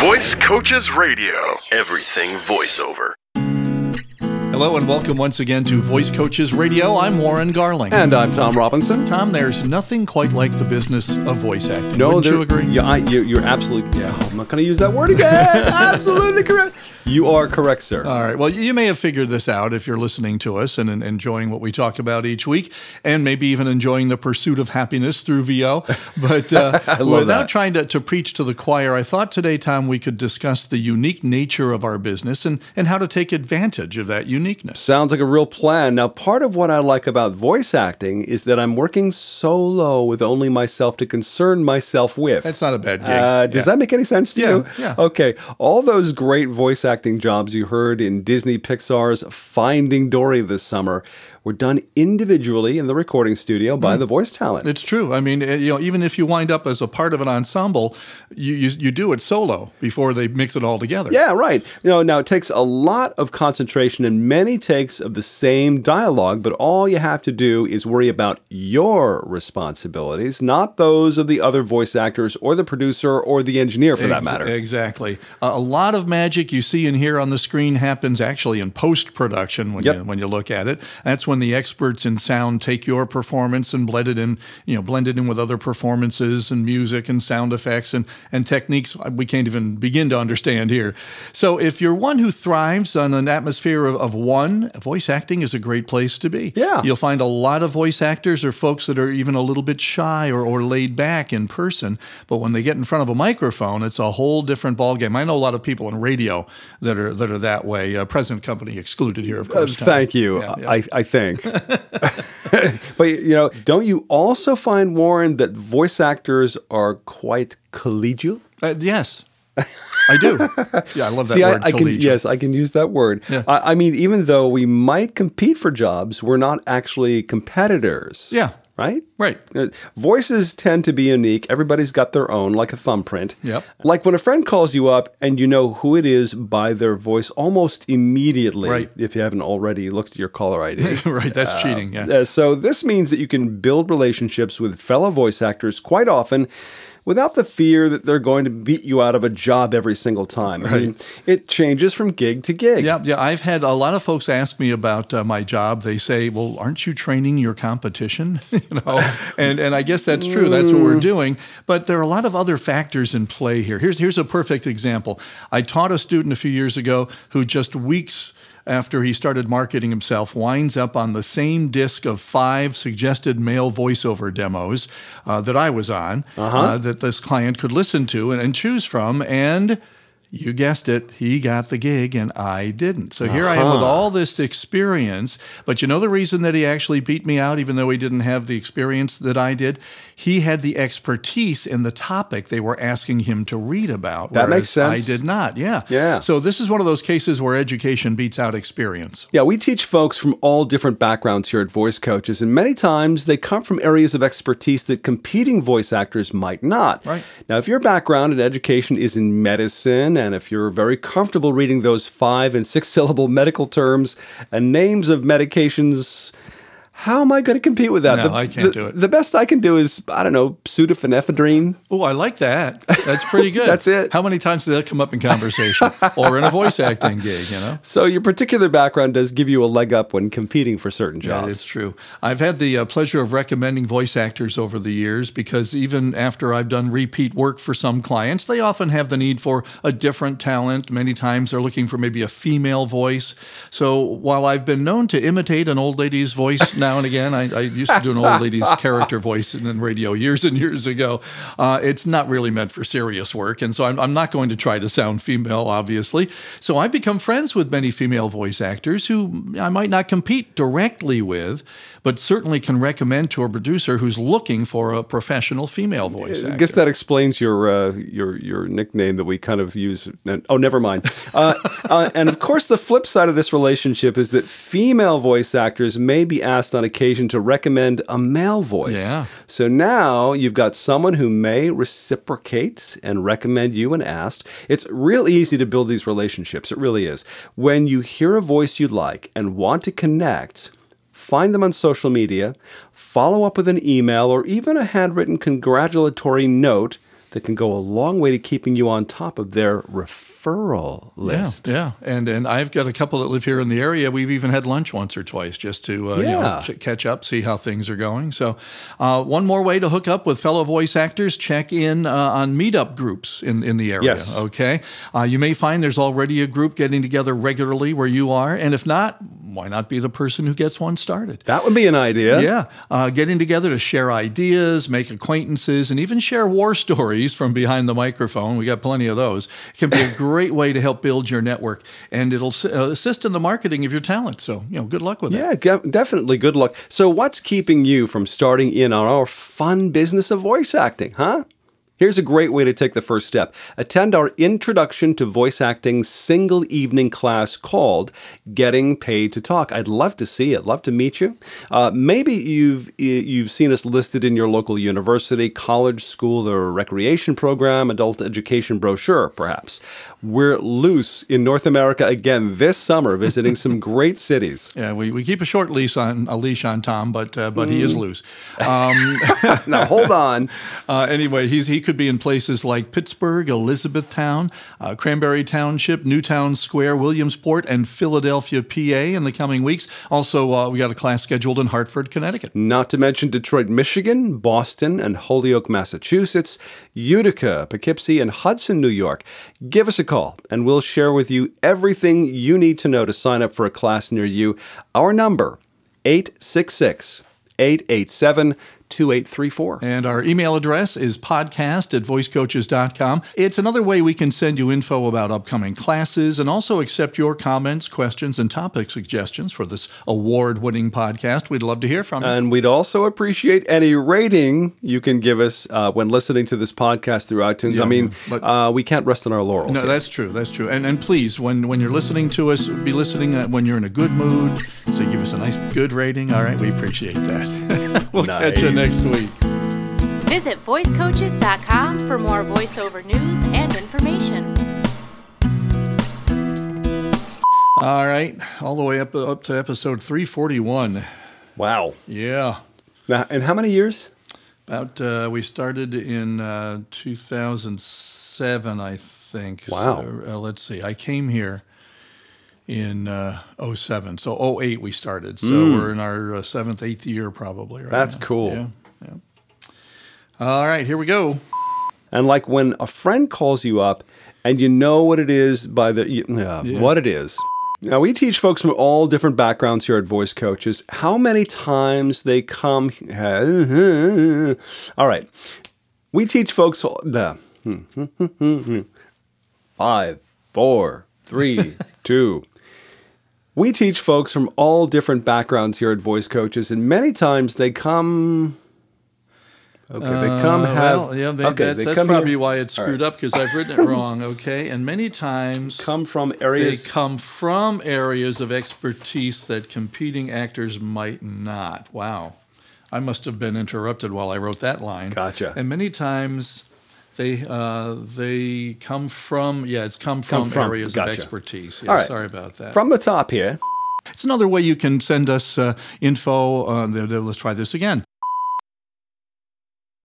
Voice Coaches Radio. Everything voiceover. Hello and welcome once again to Voice Coaches Radio. I'm Warren Garling. And I'm Tom Robinson. Tom, there's nothing quite like the business of voice acting. No, Wouldn't there- you agree? Yeah, I, you, you're absolutely. Yeah, I'm not going to use that word again. absolutely correct. You are correct, sir. All right. Well, you may have figured this out if you're listening to us and, and enjoying what we talk about each week, and maybe even enjoying the pursuit of happiness through VO. But uh, without that. trying to, to preach to the choir, I thought today, Tom, we could discuss the unique nature of our business and, and how to take advantage of that uniqueness. Sounds like a real plan. Now, part of what I like about voice acting is that I'm working solo with only myself to concern myself with. That's not a bad gig. Uh, does Yeah. that make any sense to Yeah, you? yeah. Okay. All those great voice acting jobs you heard in Disney Pixar's Finding Dory this summer were done individually in the recording studio by Hmm. the voice talent. It's true. I mean, eh, you know, even if you wind up as a part of an ensemble, you you, you do it solo before they mix it all together. Yeah, right. You know, now it takes a lot of concentration and many takes of the same dialogue, but all you have to do is worry about your responsibilities, not those of the other voice actors or the producer or the engineer for that matter. Exactly. Uh, a lot of magic you see hear on the screen happens actually in post production when Yep. you when you look at it. That's when the experts in sound take your performance and blend it in, you know, blend it in with other performances and music and sound effects and and techniques we can't even begin to understand here. So if you're one who thrives on an atmosphere of, of one, voice acting is a great place to be. Yeah. You'll find a lot of voice actors or folks that are even a little bit shy or, or laid back in person, but when they get in front of a microphone, it's a whole different ballgame. I know a lot of people in radio that are that are that way. Uh, present company excluded here, of Uh, course. Tom. thank you. Yeah, yeah. I, I think. but, you know, don't you also find, Warren, that voice actors are quite collegial? Uh, yes, I do. Yeah, I love that See, word. I, I can yes, I can use that word. Yeah. I, I mean, even though we might compete for jobs, we're not actually competitors. Yeah. Right. Right. Uh, Voices tend to be unique. Everybody's got their own, like a thumbprint. Yep. Like when a friend calls you up and you know who it is by their voice almost immediately, Right. if you haven't already looked at your caller ID. right. That's cheating. Yeah. Uh, so this means that you can build relationships with fellow voice actors quite often without the fear that they're going to beat you out of a job every single time. I mean, it changes from gig to gig. Yeah, yeah. I've had a lot of folks ask me about uh, my job. They say, "Well, aren't you training your competition?" you know, and and I guess that's true. That's what we're doing. But there are a lot of other factors in play here. Here's here's a perfect example. I taught a student a few years ago who just weeks after he started marketing himself, winds up on the same disc of five suggested male voiceover demos uh, that I was on, uh that this client could listen to and, and choose from. And you guessed it, he got the gig and I didn't. So here I am with uh-huh. all this experience. But you know the reason that he actually beat me out, even though he didn't have the experience that I did? He had the expertise in the topic they were asking him to read about. That makes sense. I did not. Yeah. Yeah. So this is one of those cases where education beats out experience. Yeah, we teach folks from all different backgrounds here at Voice Coaches, and many times they come from areas of expertise that competing voice actors might not. Right. Now, if your background in education is in medicine, and if you're very comfortable reading those five and six syllable medical terms and names of medications, how am I going to compete with that? No, the, I can't the- do it. The best I can do is, I don't know, pseudoephedrine. Oh, I like that. That's pretty good. That's it. How many times did that come up in conversation or in a voice acting gig, you know? So your particular background does give you a leg up when competing for certain jobs. it's true. I've had the uh, pleasure of recommending voice actors over the years because even after I've done repeat work for some clients, they often have the need for a different talent. Many times they're looking for maybe a female voice. So while I've been known to imitate an old lady's voice now and again, I, I used to do an old lady's character voice in radio years and years ago. Uh, it's not really meant for serious work. And so I'm, I'm not going to try to sound female, obviously. So I've become friends with many female voice actors who I might not compete directly with, but certainly can recommend to a producer who's looking for a professional female voice actor. I guess that explains your uh, your your nickname that we kind of use. Oh, never mind. Uh, uh, and of course, the flip side of this relationship is that female voice actors may be asked on occasion to recommend a male voice. Yeah. So now you've got someone who may reciprocate and recommend you when asked. It's real easy to build these relationships. It really is. When you hear a voice you like and want to connect find them on social media, follow up with an email or even a handwritten congratulatory note that can go a long way to keeping you on top of their referral list. Yeah, yeah, and and I've got a couple that live here in the area. We've even had lunch once or twice just to uh, you know, Yeah. catch up, see how things are going. So, uh, one more way to hook up with fellow voice actors: check in uh, on meetup groups in in the area. Yes. Okay, uh, you may find there's already a group getting together regularly where you are, and if not, why not be the person who gets one started? That would be an idea. Yeah, uh, getting together to share ideas, make acquaintances, and even share war stories from behind the microphone. We got plenty of those. It can be a great way to help build your network, and it'll uh, assist in the marketing of your talent. So, you know, good luck with it. Yeah, definitely. Good luck. So, what's keeping you from starting in on our fun business of voice acting, huh? Here's a great way to take the first step. Attend our Introduction to Voice Acting single evening class called Getting Paid to Talk. I'd love to see it. Love to meet you. Uh, maybe you've you've seen us listed in your local university, college, school, or recreation program, adult education brochure, perhaps. We're loose in North America again this summer, visiting some great cities. Yeah, we, we keep a short leash on a leash on Tom, but uh, but he is loose. Um, now hold on. Uh, anyway, he's he could be in places like Pittsburgh, Elizabethtown, uh, Cranberry Township, Newtown Square, Williamsport, and Philadelphia, PA, in the coming weeks. Also, uh, we got a class scheduled in Hartford, Connecticut. Not to mention Detroit, Michigan, Boston, and Holyoke, Massachusetts, Utica, Poughkeepsie, and Hudson, New York. Give us a call, and we'll share with you everything you need to know to sign up for a class near you. Our number, 866 887 2834. And our email address is podcast at voicecoaches.com. It's another way we can send you info about upcoming classes and also accept your comments, questions, and topic suggestions for this award winning podcast. We'd love to hear from you. And we'd also appreciate any rating you can give us uh, when listening to this podcast through iTunes. Yeah, I mean, but- uh, we can't rest on our laurels. No, here. that's true. That's true. And and please, when when you're listening to us, be listening uh, when you're in a good mood. So give us a nice good rating. All right, we appreciate that. we'll catch you next week. Visit voicecoaches.com for more voiceover news and information. All right, all the way up up to episode 341. wow. Yeah. Now, and how many years? About uh, we started in uh, 2007, I think. Wow. So, uh, let's see. I came here in uh, 07. So 08 we started. So we're in our uh, seventh, eighth year probably. Right Mm. That's now. cool. Yeah. Yeah. All right, here we go. And like when a friend calls you up and you know what it is by the you, uh, what it is. Now we teach folks from all different backgrounds here at Voice Coaches how many times they come. All right, we teach folks the five, four, three, two. We teach folks from all different backgrounds here at Voice Coaches, and many times they come. Okay, they come Uh, have. well, yeah, they, okay, that's, they that's probably here- why it's screwed right. up because I've written it wrong. Okay, and many times come from areas. they come from areas of expertise that competing actors might not. Wow, I must have been interrupted while I wrote that line. Gotcha. And many times. They uh, they come from yeah it's come from, from, areas gotcha. of expertise yeah All right. sorry about that From the top here. it's another way you can send us uh, info. Uh, th- th- let's try this again.